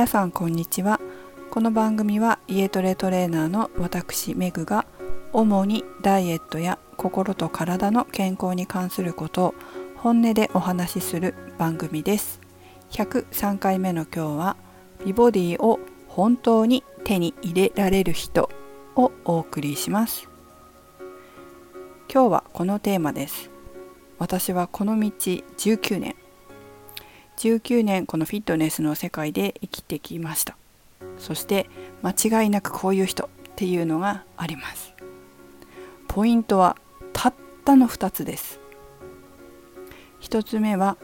皆さんこんにちは。この番組は家トレトレーナーの私メグが主にダイエットや心と体の健康に関することを本音でお話しする番組です。103回目の今日は美ボディを本当に手に入れられる人をお送りします。今日はこのテーマです。私はこの道19年。19年このフィットネスの世界で生きてきました。そして間違いなくこういう人っていうのがあります。ポイントはたったの2つです。1つ目は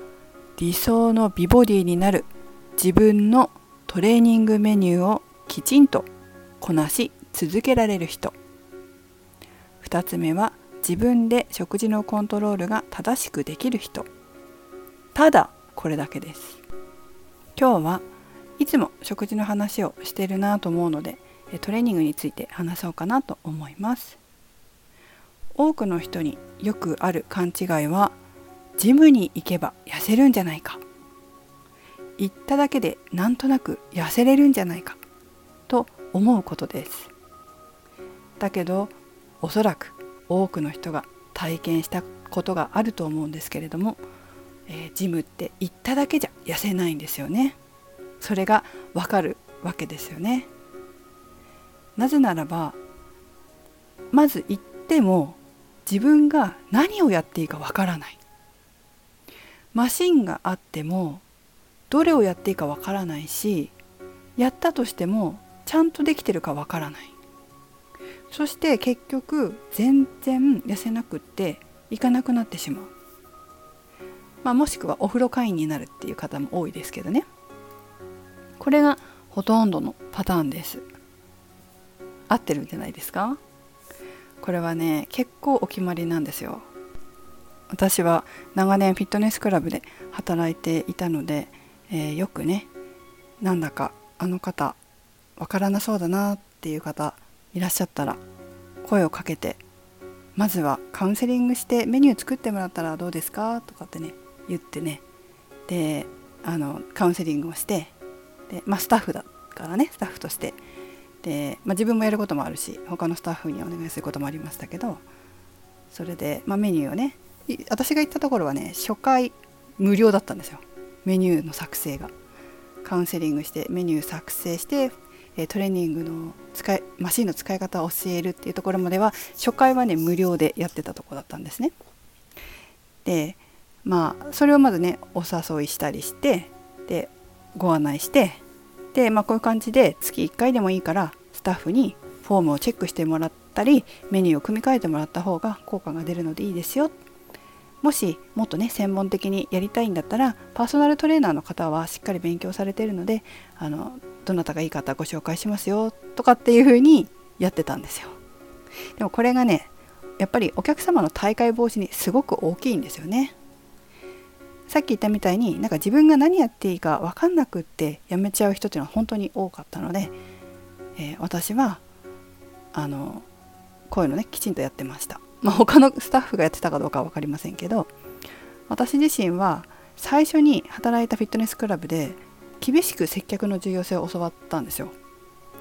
理想の美ボディになる自分のトレーニングメニューをきちんとこなし続けられる人。2つ目は自分で食事のコントロールが正しくできる人。ただこれだけです。今日はいつも食事の話をしてるなと思うのでトレーニングについて話そうかなと思います。多くの人によくある勘違いはジムに行けば痩せるんじゃないか。行っただけでなんとなく痩せれるんじゃないか。と思うことです。だけどおそらく多くの人が体験したことがあると思うんですけれどもえー、ジムって行っただけじゃ痩せないんですよね。それがわかるわけですよね。なぜならばまず行っても自分が何をやっていいかわからない。マシンがあってもどれをやっていいかわからないしやったとしてもちゃんとできてるかわからない。そして結局全然痩せなくっていかなくなってしまう。まあ、もしくはお風呂会員になるっていう方も多いですけどね。これがほとんどのパターンです。合ってるんじゃないですか？これはね結構お決まりなんですよ。私は長年フィットネスクラブで働いていたので、えー、よくねなんだかあの方わからなそうだなっていう方いらっしゃったら声をかけてまずはカウンセリングしてメニュー作ってもらったらどうですか？とかってね言ってね。であのカウンセリングをしてで、まあ、スタッフだからねスタッフとして。で、まあ、自分もやることもあるし他のスタッフにお願いすることもありましたけどそれで、まあ、メニューをね私が行ったところはね初回無料だったんですよ。メニューの作成が。カウンセリングしてメニュー作成してトレーニングの使いマシンの使い方を教えるっていうところまでは初回はね無料でやってたとこだったんですね。でまあそれをまずねお誘いしたりしてでご案内してでまあこういう感じで月1回でもいいからスタッフにフォームをチェックしてもらったりメニューを組み替えてもらった方が効果が出るのでいいですよ。もしもっとね専門的にやりたいんだったらパーソナルトレーナーの方はしっかり勉強されているのであのどなたがいい方ご紹介しますよとかっていう風にやってたんですよ。でもこれがねやっぱりお客様の大会防止にすごく大きいんですよね。さっき言ったみたいになんか自分が何やっていいか分かんなくってやめちゃう人っていうのは本当に多かったので、えー、私はあのこういうのねきちんとやってました。まあ、他のスタッフがやってたかどうかは分かりませんけど私自身は最初に働いたフィットネスクラブで厳しく接客の重要性を教わったんですよ。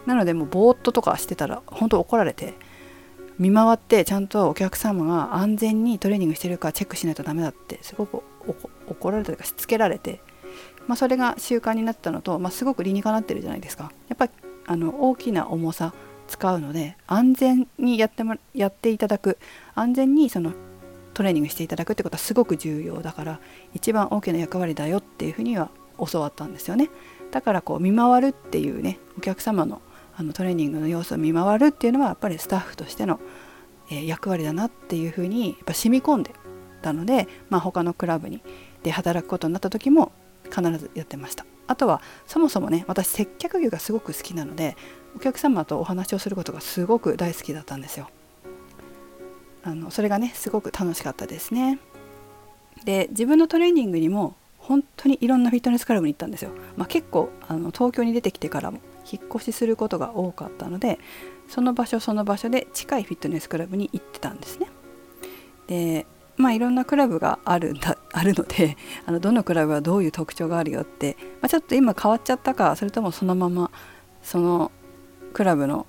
なのでもうぼーっととかしてたら本当怒られて見回ってちゃんとお客様が安全にトレーニングしてるかチェックしないとダメだってすごく怒られたというかしつけられて、まあ、それが習慣になったのと、まあ、すごく理にかなってるじゃないですか。やっぱりあの大きな重さ使うので安全にやってもやっていただく安全にそのトレーニングしていただくってことはすごく重要だから一番大きな役割だよっていうふうには教わったんですよね。だからこう見回るっていうねお客様のあのトレーニングの様子を見回るっていうのはやっぱりスタッフとしての、えー、役割だなっていうふうにやっぱ染み込んでたので、まあ、他のクラブにで働くことになった時も必ずやってました。あとはそもそもね私接客業がすごく好きなのでお客様とお話をすることがすごく大好きだったんですよ。あのそれがねすごく楽しかったですね。で自分のトレーニングにも本当にいろんなフィットネスクラブに行ったんですよ、まあ、結構あの東京に出てきてからも引っ越しすることが多かったのでその場所その場所で近いフィットネスクラブに行ってたんですね。でまあいろんなクラブがあるんだあるので あのどのクラブはどういう特徴があるよって、まあ、ちょっと今変わっちゃったかそれともそのままそのクラブの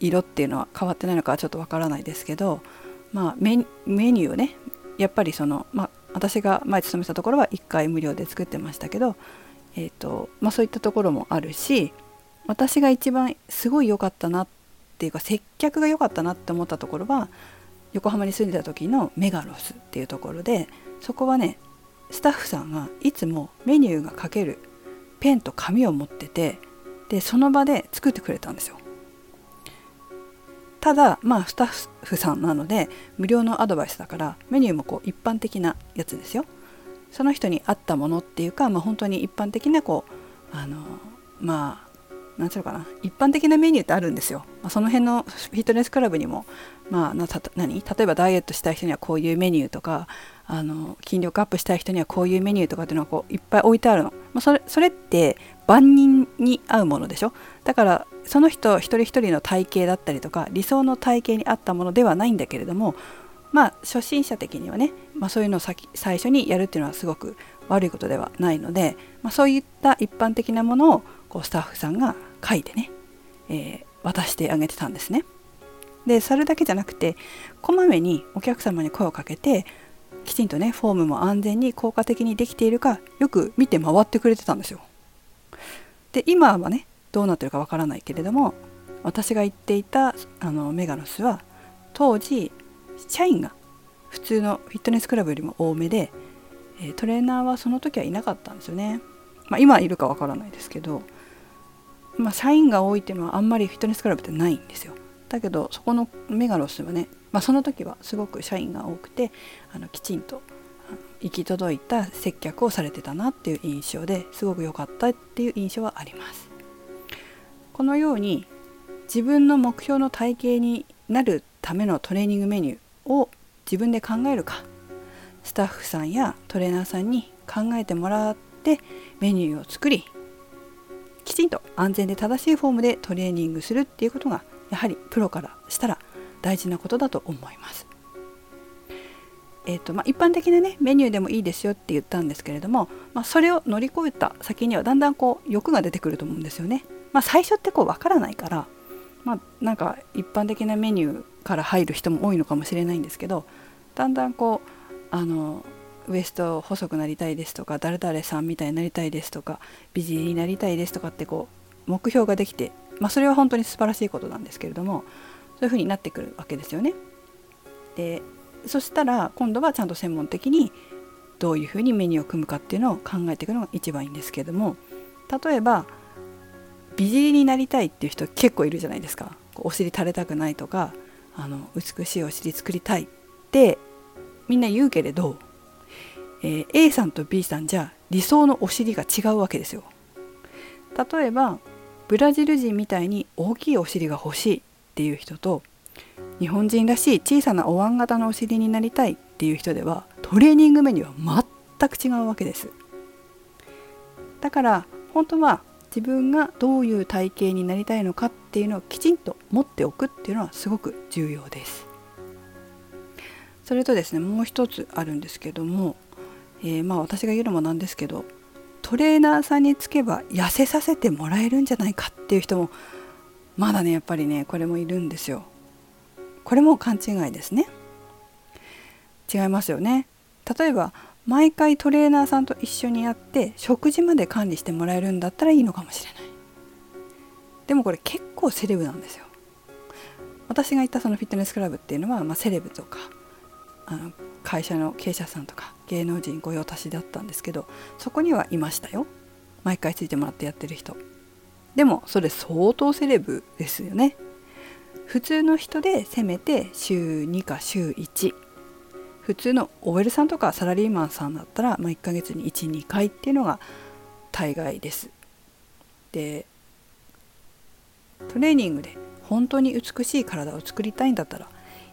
色っていうのは変わってないのかはちょっとわからないですけど、まあ、メニューをねやっぱりその、まあ、私が前勤めたところは1回無料で作ってましたけど、えーとまあ、そういったところもあるし私が一番すごい良かったなっていうか接客が良かったなって思ったところは横浜に住んでた時のメガロスっていうところでそこはねスタッフさんがいつもメニューが書けるペンと紙を持っててでその場で作ってくれたんですよ。ただまあスタッフさんなので無料のアドバイスだからメニューもこう一般的なやつですよ。その人に合ったものっていうか、まあ、本当に一般的なこうあのまあ何ていうのかな。一般的なメニューってあるんですよ、まあ、その辺のフィットネスクラブにも、まあ、な何？例えばダイエットしたい人にはこういうメニューとかあの筋力アップしたい人にはこういうメニューとかっていうのがこういっぱい置いてあるの、まあ、それそれって万人に合うものでしょ？だからその人一人一人の体型だったりとか理想の体型に合ったものではないんだけれどもまあ初心者的にはね、まあ、そういうのを最初にやるっていうのはすごく悪いことではないので、まあ、そういった一般的なものをこうスタッフさんが書いてね、えー、渡してあげてたんですね。でそれだけじゃなくてこまめにお客様に声をかけてきちんとねフォームも安全に効果的にできているかよく見て回ってくれてたんですよ。で今はねどうなってるかわからないけれども私が行っていたあのメガロスは当時社員が普通のフィットネスクラブよりも多めでトレーナーはその時はいなかったんですよね。まあ、今いるかわからないですけどまあ、社員が多いっていうのはあんまりフィットネスクラブってないんですよだけどそこのメガロスはね、まあ、その時はすごく社員が多くてあのきちんと行き届いた接客をされてたなっていう印象ですごく良かったっていう印象はあります。このように自分の目標の体型になるためのトレーニングメニューを自分で考えるかスタッフさんやトレーナーさんに考えてもらってメニューを作りきちんと安全で正しいフォームでトレーニングするっていうことがやはりプロからしたら大事なことだと思います。えーとまあ、一般的な、ね、メニューでもいいですよって言ったんですけれども、まあ、それを乗り越えた先にはだんだんこう欲が出てくると思うんですよね。まあ、最初ってこう分からないから、まあ、なんか一般的なメニューから入る人も多いのかもしれないんですけどだんだんこうあのウエスト細くなりたいですとか誰々さんみたいになりたいですとか美人になりたいですとかってこう目標ができて、まあ、それは本当に素晴らしいことなんですけれどもそういうふうになってくるわけですよね。でそしたら今度はちゃんと専門的にどういうふうにメニューを組むかっていうのを考えていくのが一番いいんですけれども例えば美尻になりたいっていう人結構いるじゃないですかお尻垂れたくないとかあの美しいお尻作りたいってみんな言うけれどえー、A さんと B さんじゃ理想のお尻が違うわけですよ。例えばブラジル人みたいに大きいお尻が欲しいっていう人と日本人らしい小さなお椀型のお尻になりたいっていう人ではトレーニングメニューは全く違うわけです。だから本当は自分がどういう体型になりたいのかっていうのをきちんと持っておくっていうのはすごく重要です。それとですねもう一つあるんですけどもえー、まあ私が言うのもなんですけどトレーナーさんにつけば痩せさせてもらえるんじゃないかっていう人もまだねやっぱりねこれもいるんですよ。これも勘違いですね。違いますよね。例えば毎回トレーナーさんと一緒にやって食事まで管理してもらえるんだったらいいのかもしれない。でもこれ結構セレブなんですよ。私が行ったそのフィットネスクラブっていうのは、まあ、セレブとかあの会社の経営者さんとか芸能人御用達だったんですけどそこにはいましたよ。毎回ついてもらってやってる人。でもそれ相当セレブですよね。普通の人でせめて週2か週1普通の OL さんとかサラリーマンさんだったら、まあ、1ヶ月に12回っていうのが大概です。でトレーニングで本当に美しい体を作りたいんだったら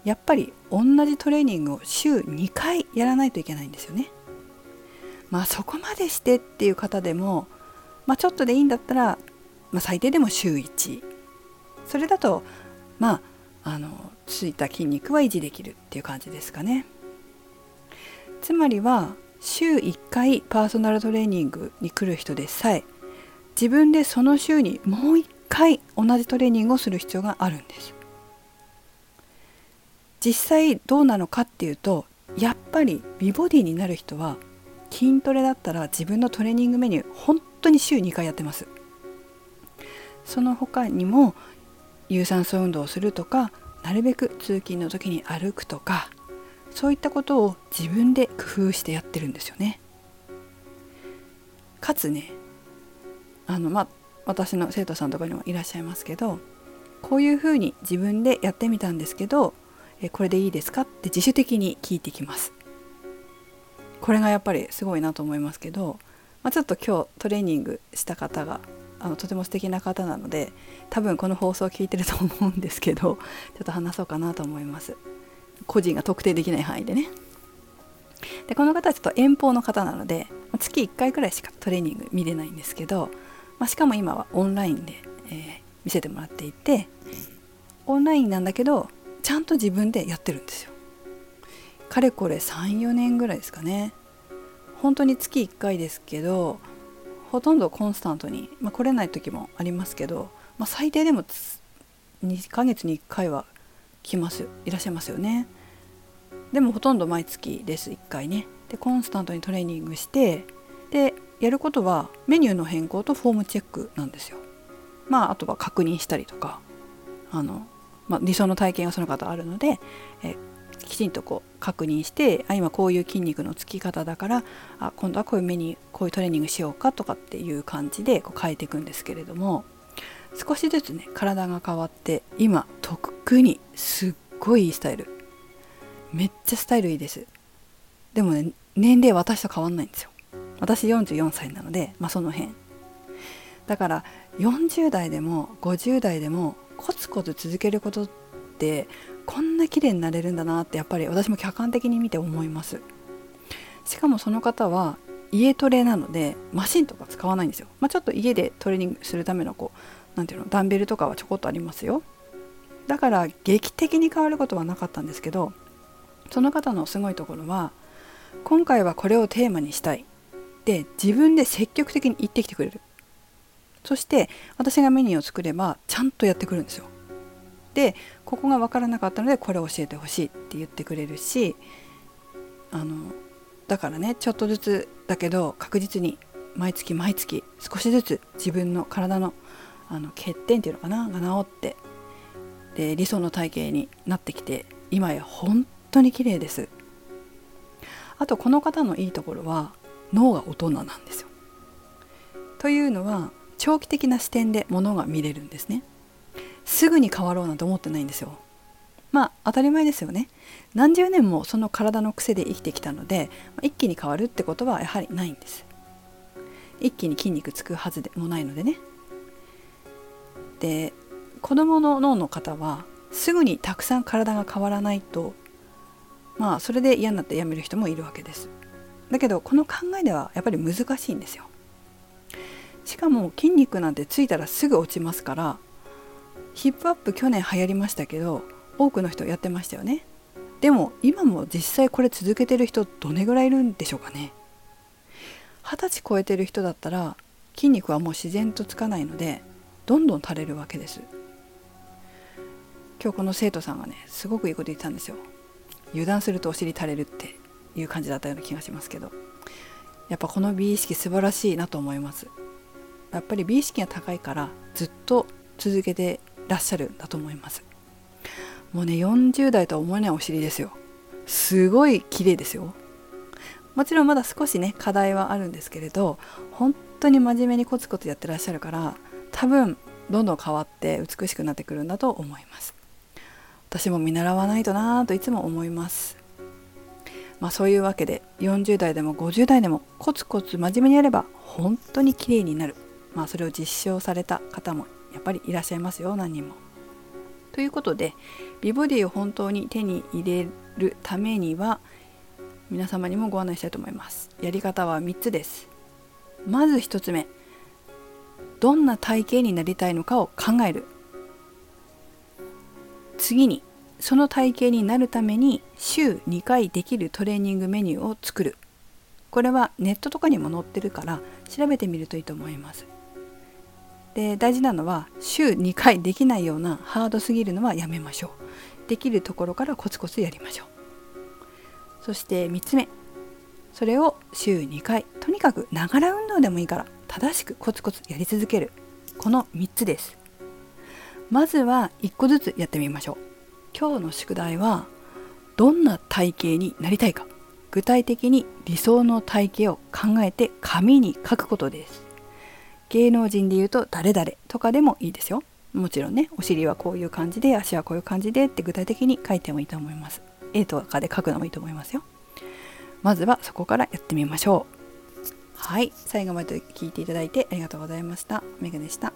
やっぱり同じトレーニングを週2回やらないといけないんですよね。まあそこまでしてっていう方でも、まあ、ちょっとでいいんだったら、まあ、最低でも週1それだとまああのついた筋肉は維持できるっていう感じですかね。つまりは週1回パーソナルトレーニングに来る人でさえ自分でその週にもう1回同じトレーニングをする必要があるんです実際どうなのかっていうとやっぱり美ボディになる人は筋トレだったら自分のトレーニングメニュー本当に週2回やってます。その他にも有酸素運動をするとかなるべく通勤の時に歩くとかそういったことを自分で工夫してやってるんですよね。かつねあのまあ私の生徒さんとかにもいらっしゃいますけどこういうふうに自分でやってみたんですけどえこれでいいですか？って自主的に聞いてきます。これがやっぱりすごいなと思いますけど、まあ、ちょっと今日トレーニングした方があのとても素敵な方なので多分この放送を聞いてると思うんですけどちょっと話そうかなと思います。個人が特定できない範囲でね。でこの方はちょっと遠方の方なので月1回くらいしかトレーニング見れないんですけど、まあ、しかも今はオンラインで、えー、見せてもらっていてオンラインなんだけどちゃんと自分でやってるんですよ。かれこれ34年ぐらいですかね。本当に月1回ですけどほとんどコンスタントに、まあ、来れない時もありますけど、まあ、最低でも2ヶ月に1回は来ますいらっしゃいますよね。でもほとんど毎月です1回ね。でコンスタントにトレーニングしてでやることはメニューの変更とフォームチェックなんですよ。まああとは確認したりとかあの、まあ、理想の体験がその方あるのでえきちんとこう確認してあ今こういう筋肉のつき方だからあ今度はこういうメニューこういうトレーニングしようかとかっていう感じでこう変えていくんですけれども少しずつね体が変わって今とっくにすっごいいいスタイル。めっちゃスタイルいいです。でもね年齢私と変わんないんですよ。私44歳なのでまあその辺。だから40代でも50代でもコツコツ続けることってこんな綺麗になれるんだなってやっぱり私も客観的に見て思います。しかもその方は家トレなのでマシンとか使わないんですよ、まあ、ちょっと家でトレーニングするためのこう何ていうのダンベルとかはちょこっとありますよ。だから劇的に変わることはなかったんですけどその方のすごいところは今回はこれをテーマにしたい。で自分で積極的に言ってきてくれる。そして私がメニューを作ればちゃんとやってくるんですよ。でここが分からなかったのでこれを教えてほしいって言ってくれるしあのだからねちょっとずつだけど確実に毎月毎月少しずつ自分の体のあの欠点っていうのかなが治ってで理想の体型になってきて今や本当に綺麗です。あとこの方のいいところは脳が大人なんですよ。というのは長期的な視点で物が見れるんですね。すぐに変わろうなんて思ってないんですよ。まあ当たり前ですよね。何十年もその体の癖で生きてきたので一気に変わるってことはやはりないんです。一気に筋肉つくはずでもないのでね。で子どもの脳の方はすぐにたくさん体が変わらないとまあそれで嫌になってやめる人もいるわけです。だけどこの考えではやっぱり難しいんですよ。しかも筋肉なんてついたらすぐ落ちますからヒップアップ去年流行りましたけど多くの人やってましたよね。でも今も実際これ続けてる人どれぐらいいるんでしょうかね。二十歳超えてる人だったら筋肉はもう自然とつかないのでどんどん垂れるわけです。今日この生徒さんがねすごくいいこと言ってたんですよ。油断するとお尻垂れるっていう感じだったような気がしますけどやっぱこの美意識素晴らしいなと思います。やっぱり美意識が高いからずっと続けてらっしゃるんだと思います。もうね40代とは思えないお尻ですよ。すごい綺麗ですよ。もちろんまだ少しね課題はあるんですけれど本当に真面目にコツコツやってらっしゃるから多分どんどん変わって美しくなってくるんだと思います。私も見習わないとなぁといつも思います。まあそういうわけで40代でも50代でもコツコツ真面目にやれば本当に綺麗になる。まあそれを実証された方もやっぱりいらっしゃいますよ何人も。ということで美ボディを本当に手に入れるためには皆様にもご案内したいと思います。やり方は3つです。まず1つ目どんな体型になりたいのかを考える次にその体型になるために週2回できるトレーニングメニューを作るこれはネットとかにも載ってるから調べてみるといいと思いますで大事なのは週2回できないようなハードすぎるのはやめましょう。できるところからコツコツやりましょう。そして3つ目。それを週2回とにかくながら運動でもいいから正しくコツコツやり続ける。この3つです。まずは1個ずつやってみましょう。今日の宿題はどんな体型になりたいか。具体的に理想の体型を考えて紙に書くことです。芸能人で言うと誰々とかでもいいですよ。もちろんねお尻はこういう感じで足はこういう感じでって具体的に書いてもいいと思います。絵とかで書くのもいいと思いますよ。まずはそこからやってみましょう。はい最後まで聞いていただいてありがとうございました。メグでした。